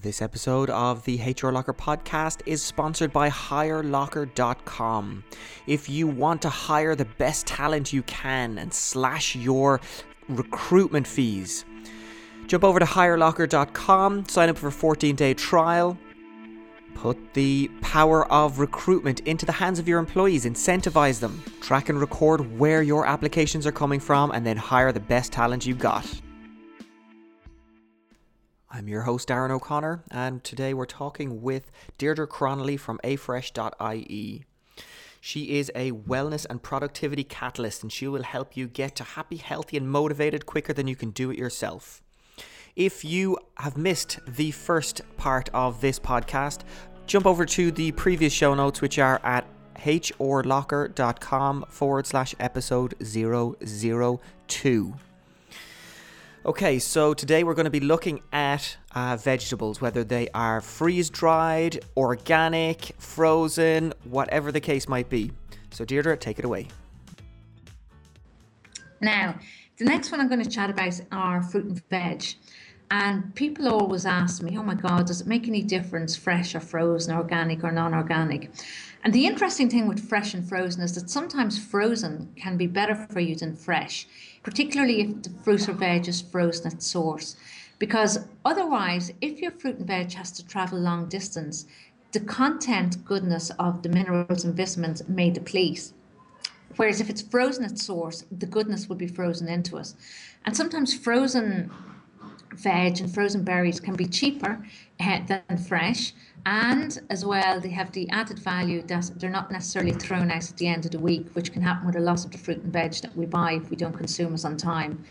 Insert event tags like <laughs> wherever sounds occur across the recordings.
This episode of the HR Locker podcast is sponsored by HireLocker.com. If you want to hire the best talent you can and slash your recruitment fees, jump over to HireLocker.com, sign up for a 14 day trial. Put the power of recruitment into the hands of your employees, incentivize them, track and record where your applications are coming from, and then hire the best talent you've got. I'm your host, Darren O'Connor, and today we're talking with Deirdre Cronley from afresh.ie. She is a wellness and productivity catalyst, and she will help you get to happy, healthy, and motivated quicker than you can do it yourself. If you have missed the first part of this podcast, jump over to the previous show notes, which are at hrlocker.com forward slash episode 002. Okay, so today we're going to be looking at uh, vegetables, whether they are freeze dried, organic, frozen, whatever the case might be. So, Deirdre, take it away. Now, the next one I'm going to chat about are fruit and veg. And people always ask me, oh my God, does it make any difference, fresh or frozen, organic or non organic? And the interesting thing with fresh and frozen is that sometimes frozen can be better for you than fresh particularly if the fruit or veg is frozen at source. Because otherwise, if your fruit and veg has to travel long distance, the content goodness of the minerals and vitamins may deplete. Whereas if it's frozen at source, the goodness will be frozen into us. And sometimes frozen veg and frozen berries can be cheaper uh, than fresh. And as well, they have the added value that they're not necessarily thrown out at the end of the week, which can happen with a lot of the fruit and veg that we buy if we don't consume it on time.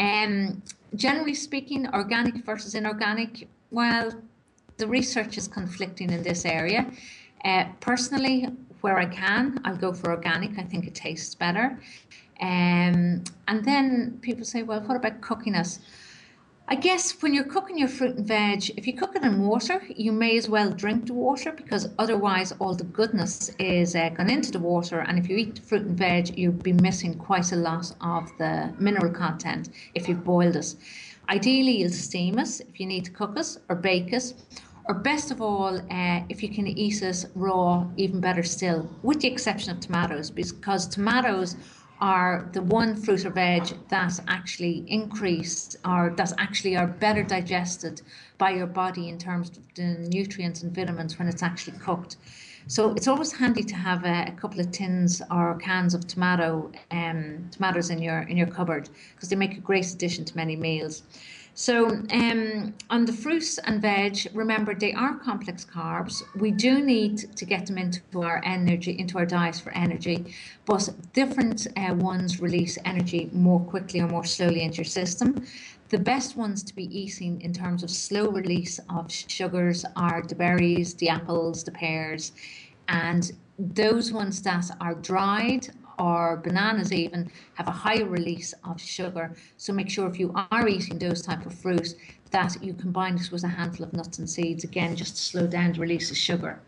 Um, generally speaking, organic versus inorganic, well, the research is conflicting in this area. Uh, personally, where I can, I'll go for organic. I think it tastes better. Um, and then people say, well, what about cooking it? I guess when you're cooking your fruit and veg, if you cook it in water, you may as well drink the water because otherwise all the goodness is uh, gone into the water. And if you eat fruit and veg, you'll be missing quite a lot of the mineral content if you've boiled it. Ideally, you'll steam it if you need to cook it or bake it. Or best of all, uh, if you can eat it raw, even better still, with the exception of tomatoes, because tomatoes are the one fruit or veg that actually increase or that actually are better digested by your body in terms of the nutrients and vitamins when it's actually cooked. So it's always handy to have a, a couple of tins or cans of tomato um, tomatoes in your in your cupboard because they make a great addition to many meals. So um, on the fruits and veg, remember they are complex carbs. We do need to get them into our energy, into our diets for energy, but different uh, ones release energy more quickly or more slowly into your system. The best ones to be eating in terms of slow release of sugars are the berries, the apples, the pears, and those ones that are dried or bananas even have a higher release of sugar. So make sure if you are eating those type of fruit that you combine this with a handful of nuts and seeds again just to slow down the release of sugar.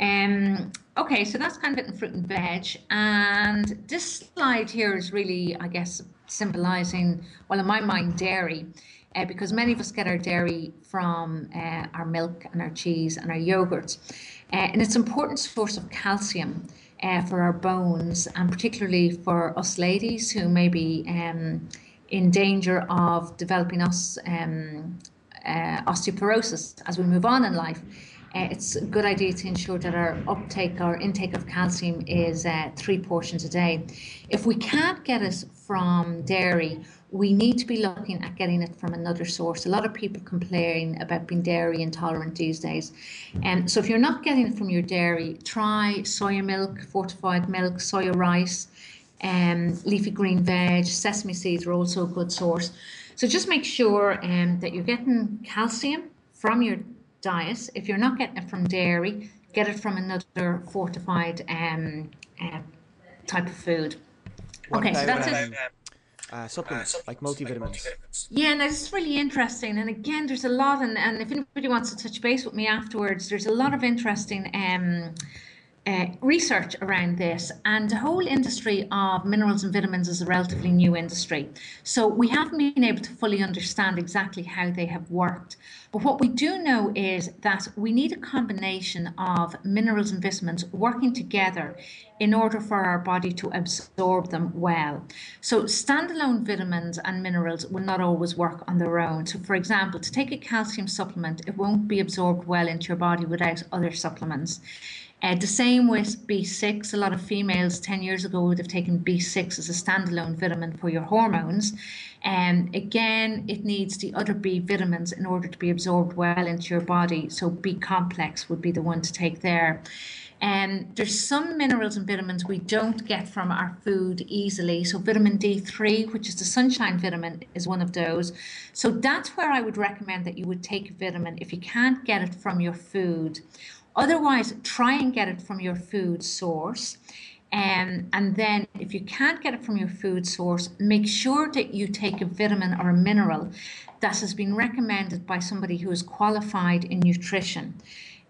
Um, okay, so that's kind of it in fruit and veg. And this slide here is really, I guess, symbolizing, well, in my mind, dairy. Uh, because many of us get our dairy from uh, our milk and our cheese and our yogurts. Uh, and it's an important source of calcium uh, for our bones, and particularly for us ladies who may be um, in danger of developing us um, uh, osteoporosis as we move on in life. Uh, it's a good idea to ensure that our uptake or intake of calcium is uh, three portions a day. If we can't get it from dairy, we need to be looking at getting it from another source. A lot of people complain about being dairy intolerant these days. And um, so if you're not getting it from your dairy, try soya milk, fortified milk, soya rice, um, leafy green veg, sesame seeds are also a good source. So just make sure um, that you're getting calcium from your diet. If you're not getting it from dairy, get it from another fortified um, uh, type of food. What okay, so that's it uh, supplements, uh, like multivitamins. Yeah, and it's really interesting. And again, there's a lot, and, and if anybody wants to touch base with me afterwards, there's a lot of interesting um, uh, research around this, and the whole industry of minerals and vitamins is a relatively new industry. So we haven't been able to fully understand exactly how they have worked. But what we do know is that we need a combination of minerals and vitamins working together in order for our body to absorb them well. So, standalone vitamins and minerals will not always work on their own. So, for example, to take a calcium supplement, it won't be absorbed well into your body without other supplements. Uh, the same with B6. A lot of females 10 years ago would have taken B6 as a standalone vitamin for your hormones. And um, again, it needs the other B vitamins in order to be absorbed well into your body. So B complex would be the one to take there. And um, there's some minerals and vitamins we don't get from our food easily. So vitamin D3, which is the sunshine vitamin, is one of those. So that's where I would recommend that you would take a vitamin if you can't get it from your food Otherwise, try and get it from your food source. Um, and then, if you can't get it from your food source, make sure that you take a vitamin or a mineral that has been recommended by somebody who is qualified in nutrition.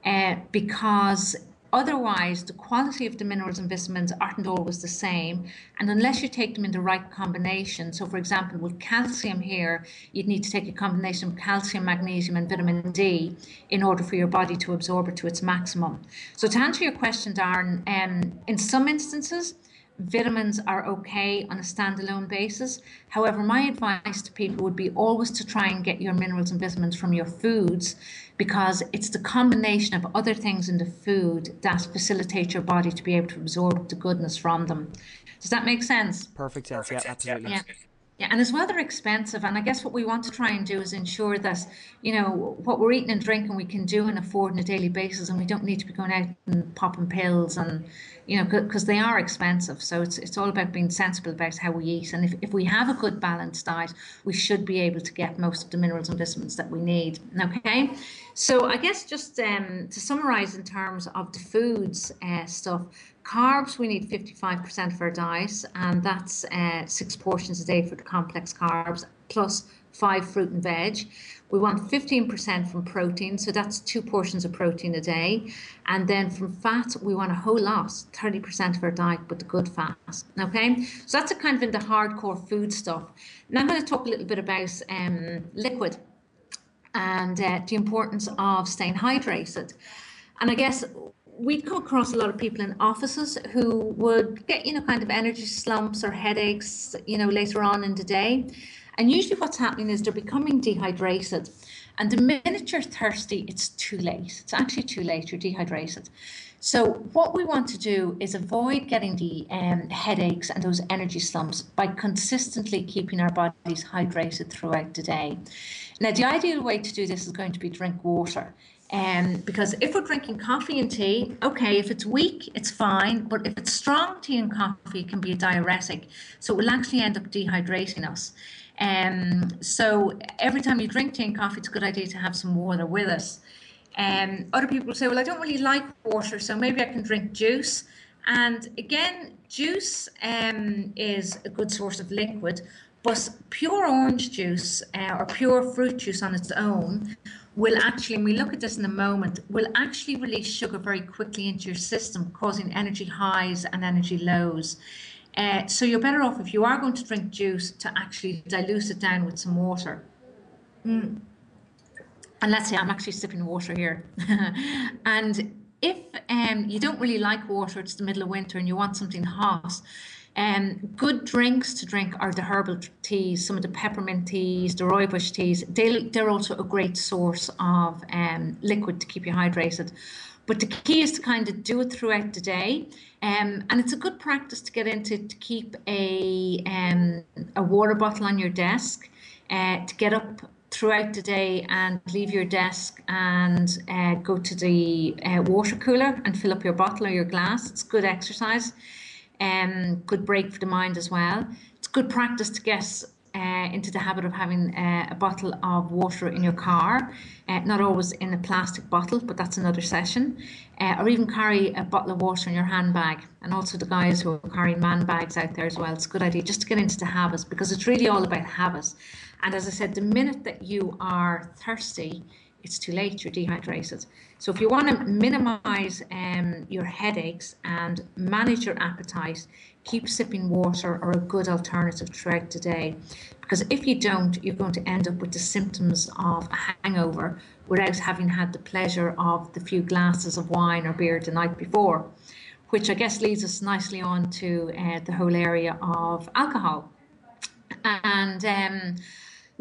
Uh, because Otherwise, the quality of the minerals and vitamins aren't always the same. And unless you take them in the right combination, so for example, with calcium here, you'd need to take a combination of calcium, magnesium, and vitamin D in order for your body to absorb it to its maximum. So, to answer your question, Darren, um, in some instances, vitamins are okay on a standalone basis. However, my advice to people would be always to try and get your minerals and vitamins from your foods because it's the combination of other things in the food that facilitate your body to be able to absorb the goodness from them. Does that make sense? Perfect sense. Perfect yeah, absolutely. Yeah. Yeah, and as well, they're expensive. And I guess what we want to try and do is ensure that, you know, what we're eating and drinking we can do and afford on a daily basis. And we don't need to be going out and popping pills and, you know, because they are expensive. So it's, it's all about being sensible about how we eat. And if, if we have a good balanced diet, we should be able to get most of the minerals and vitamins that we need. Okay. So I guess just um, to summarize in terms of the foods uh, stuff, Carbs, we need 55% of our diet, and that's uh, six portions a day for the complex carbs, plus five fruit and veg. We want 15% from protein, so that's two portions of protein a day. And then from fat, we want a whole lot, 30% of our diet, but the good fat. Okay, so that's a kind of in the hardcore food stuff. Now I'm going to talk a little bit about um, liquid and uh, the importance of staying hydrated. And I guess we'd come across a lot of people in offices who would get, you know, kind of energy slumps or headaches, you know, later on in the day. And usually what's happening is they're becoming dehydrated. And the minute you're thirsty, it's too late. It's actually too late. You're dehydrated. So what we want to do is avoid getting the um, headaches and those energy slumps by consistently keeping our bodies hydrated throughout the day. Now, the ideal way to do this is going to be drink water. Um, because if we're drinking coffee and tea, okay, if it's weak, it's fine. But if it's strong tea and coffee, it can be a diuretic. So it will actually end up dehydrating us. Um, so every time you drink tea and coffee, it's a good idea to have some water with us. Um, other people say, well, I don't really like water, so maybe I can drink juice. And again, juice um, is a good source of liquid, but pure orange juice uh, or pure fruit juice on its own will actually, and we look at this in a moment, will actually release sugar very quickly into your system, causing energy highs and energy lows. Uh, so you're better off if you are going to drink juice to actually dilute it down with some water. Mm. And let's say I'm actually sipping water here. <laughs> and if um, you don't really like water, it's the middle of winter and you want something hot, um, good drinks to drink are the herbal teas, some of the peppermint teas, the rooibos teas. They, they're also a great source of um, liquid to keep you hydrated. But the key is to kind of do it throughout the day. Um, and it's a good practice to get into to keep a, um, a water bottle on your desk, uh, to get up throughout the day and leave your desk and uh, go to the uh, water cooler and fill up your bottle or your glass. It's good exercise um, good break for the mind as well. It's good practice to get uh, into the habit of having uh, a bottle of water in your car, uh, not always in a plastic bottle, but that's another session, uh, or even carry a bottle of water in your handbag. And also the guys who are carrying man bags out there as well. It's a good idea just to get into the habits because it's really all about habits. And as I said, the minute that you are thirsty, it's too late, you're dehydrated. So if you want to minimize um, your headaches and manage your appetite, keep sipping water or a good alternative throughout the day. Because if you don't, you're going to end up with the symptoms of a hangover without having had the pleasure of the few glasses of wine or beer the night before, which I guess leads us nicely on to uh, the whole area of alcohol. And um,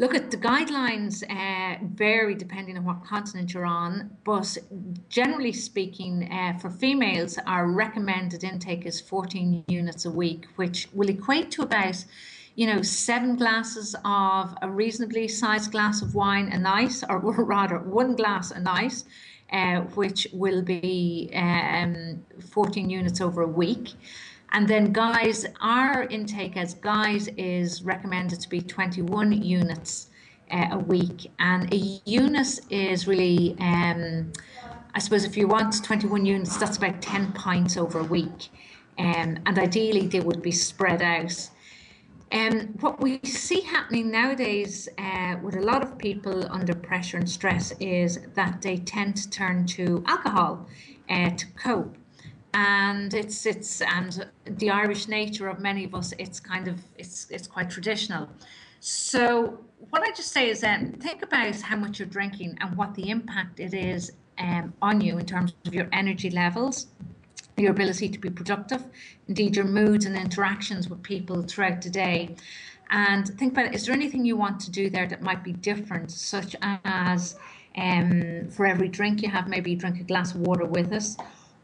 look at the guidelines uh, vary depending on what continent you're on but generally speaking uh, for females our recommended intake is 14 units a week which will equate to about you know seven glasses of a reasonably sized glass of wine a night or <laughs> rather one glass a night uh, which will be um, 14 units over a week and then guys, our intake as guys is recommended to be 21 units uh, a week. And a unit is really, um, I suppose if you want 21 units, that's about 10 pints over a week. Um, and ideally they would be spread out. And um, what we see happening nowadays uh, with a lot of people under pressure and stress is that they tend to turn to alcohol uh, to cope and it's it's and the Irish nature of many of us it's kind of it's it's quite traditional. So what I just say is then think about how much you're drinking and what the impact it is um, on you in terms of your energy levels, your ability to be productive, indeed your moods and interactions with people throughout the day. And think about it, is there anything you want to do there that might be different, such as um, for every drink you have, maybe drink a glass of water with us,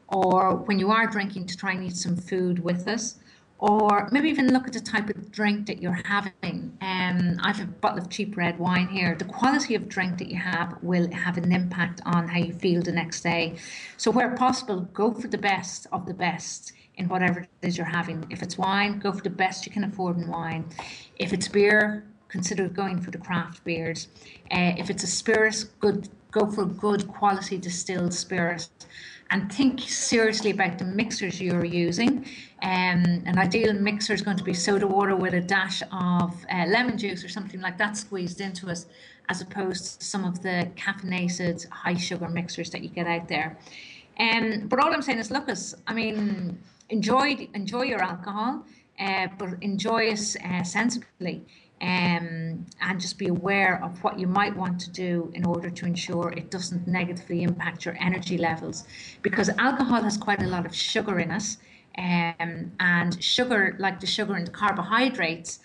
or when you are drinking to try and eat some food with us or maybe even look at the type of drink that you're having. Um, I have a bottle of cheap red wine here. The quality of drink that you have will have an impact on how you feel the next day. So, where possible, go for the best of the best in whatever it is you're having. If it's wine, go for the best you can afford in wine. If it's beer, consider going for the craft beers. Uh, if it's a spirit, good go for good quality distilled spirit and think seriously about the mixers you're using. Um, an ideal mixer is going to be soda water with a dash of uh, lemon juice or something like that squeezed into it, as opposed to some of the caffeinated high sugar mixers that you get out there. Um, but all I'm saying is, us, I mean, enjoy enjoy your alcohol, uh, but enjoy it uh, sensibly um, and just be aware of what you might want to do in order to ensure it doesn't negatively impact your energy levels. Because alcohol has quite a lot of sugar in it, um, and sugar, like the sugar in the carbohydrates,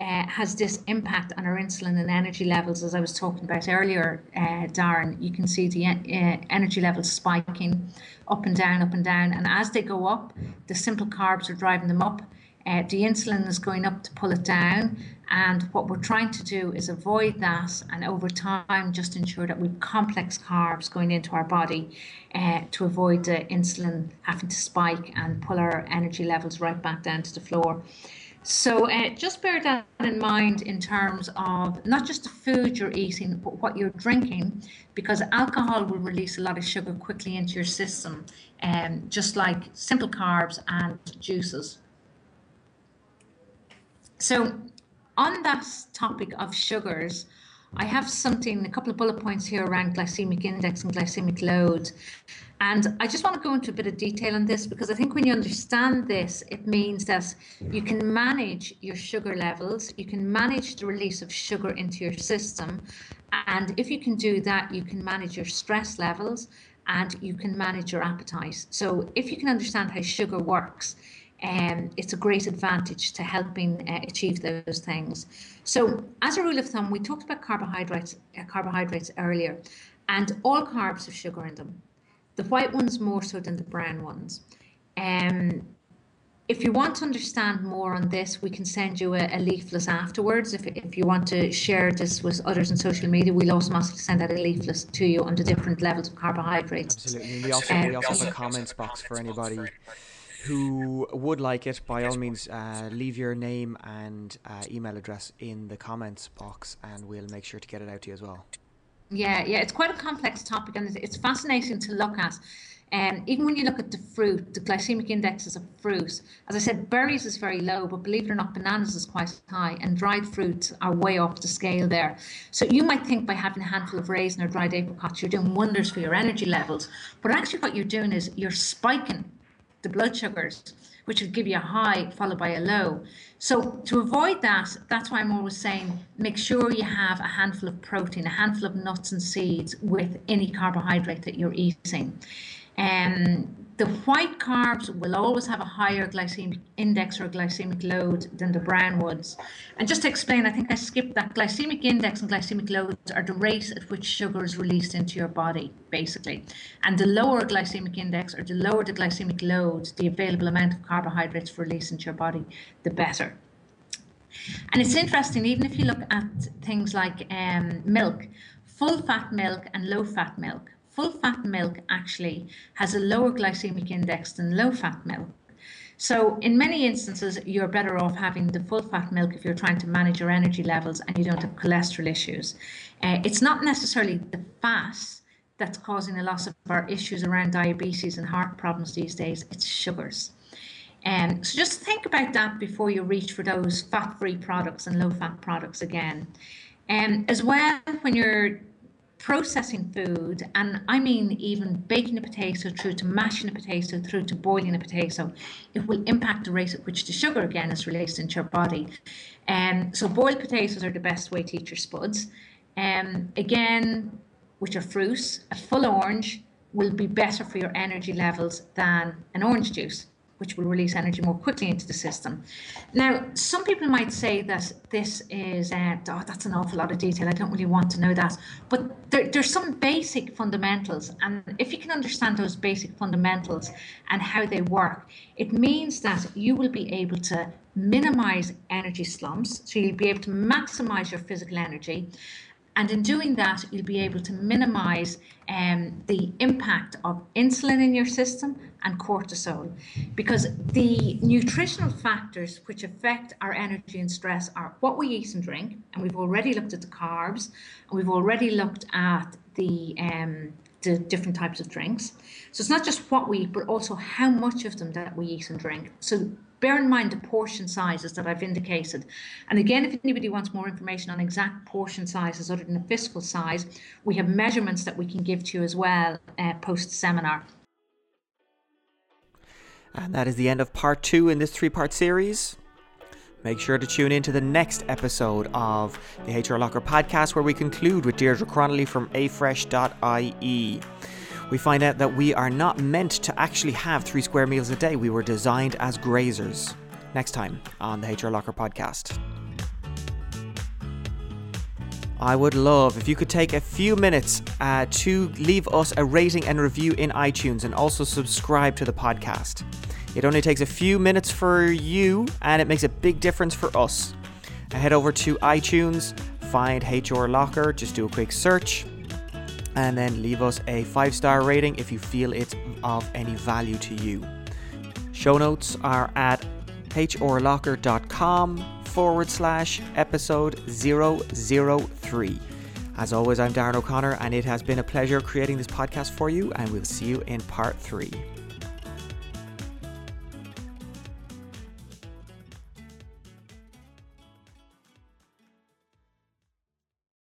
uh, has this impact on our insulin and energy levels, as I was talking about earlier, uh, Darren. You can see the uh, energy levels spiking up and down, up and down. And as they go up, the simple carbs are driving them up. Uh, the insulin is going up to pull it down. And what we're trying to do is avoid that and over time just ensure that we've complex carbs going into our body uh, to avoid the insulin having to spike and pull our energy levels right back down to the floor. So uh, just bear that in mind in terms of not just the food you're eating, but what you're drinking, because alcohol will release a lot of sugar quickly into your system, um, just like simple carbs and juices. So on that topic of sugars, I have something, a couple of bullet points here around glycemic index and glycemic load. And I just want to go into a bit of detail on this because I think when you understand this, it means that you can manage your sugar levels, you can manage the release of sugar into your system. And if you can do that, you can manage your stress levels and you can manage your appetite. So if you can understand how sugar works, um, it's a great advantage to helping uh, achieve those things. So, as a rule of thumb, we talked about carbohydrates, uh, carbohydrates earlier, and all carbs have sugar in them. The white ones more so than the brown ones. Um, if you want to understand more on this, we can send you a, a, leaflet afterwards. If, if you want to share this with others on social media, we'll automatically send out a leaflet to you on the different levels of carbohydrates. Absolutely. We also, um, we also have a comments box for anybody who would like it, by all means, uh, leave your name and uh, email address in the comments box, and we'll make sure to get it out to you as well. Yeah, yeah, it's quite a complex topic, and it's fascinating to look at. And um, even when you look at the fruit, the glycemic indexes of fruit, as I said, berries is very low, but believe it or not, bananas is quite high, and dried fruits are way off the scale there. So you might think by having a handful of raisin or dried apricots, you're doing wonders for your energy levels. But actually, what you're doing is you're spiking the blood sugars which would give you a high followed by a low. So to avoid that, that's why I'm always saying make sure you have a handful of protein, a handful of nuts and seeds with any carbohydrate that you're eating. Um, the white carbs will always have a higher glycemic index or glycemic load than the brown ones. And just to explain, I think I skipped that glycemic index and glycemic loads are the rate at which sugar is released into your body, basically. And the lower glycemic index or the lower the glycemic load, the available amount of carbohydrates released into your body, the better. And it's interesting, even if you look at things like um, milk, full fat milk and low fat milk full fat milk actually has a lower glycemic index than low fat milk. So, in many instances, you're better off having the full fat milk if you're trying to manage your energy levels and you don't have cholesterol issues. Uh, it's not necessarily the fat that's causing a lot of our issues around diabetes and heart problems these days, it's sugars. Um, so, just think about that before you reach for those fat free products and low fat products again. Um, as well, when you're processing food, and I mean even baking a potato through to mashing a potato through to boiling a potato, it will impact the rate at which the sugar again is released into your body. And um, so boiled potatoes are the best way to eat your spuds. Um, again, which are fruits, a full orange will be better for your energy levels than an orange juice which will release energy more quickly into the system. Now, some people might say that this is, uh, oh, that's an awful lot of detail. I don't really want to know that. But there, there's some basic fundamentals. And if you can understand those basic fundamentals and how they work, it means that you will be able to minimize energy slumps. So you'll be able to maximize your physical energy. And in doing that, you'll be able to minimize um, the impact of insulin in your system and cortisol. Because the nutritional factors which affect our energy and stress are what we eat and drink. And we've already looked at the carbs, and we've already looked at the um, the different types of drinks. So it's not just what we eat, but also how much of them that we eat and drink. So bear in mind the portion sizes that I've indicated. And again, if anybody wants more information on exact portion sizes other than the physical size, we have measurements that we can give to you as well uh, post seminar. And that is the end of part two in this three part series. Make sure to tune in to the next episode of the HR Locker podcast, where we conclude with Deirdre Cronley from afresh.ie we find out that we are not meant to actually have three square meals a day. We were designed as grazers. Next time on the HR Locker podcast. I would love if you could take a few minutes uh, to leave us a rating and review in iTunes and also subscribe to the podcast. It only takes a few minutes for you and it makes a big difference for us. Head over to iTunes, find HR Locker, just do a quick search, and then leave us a five star rating if you feel it's of any value to you. Show notes are at hrlocker.com forward slash episode 003. As always, I'm Darren O'Connor, and it has been a pleasure creating this podcast for you, and we'll see you in part three.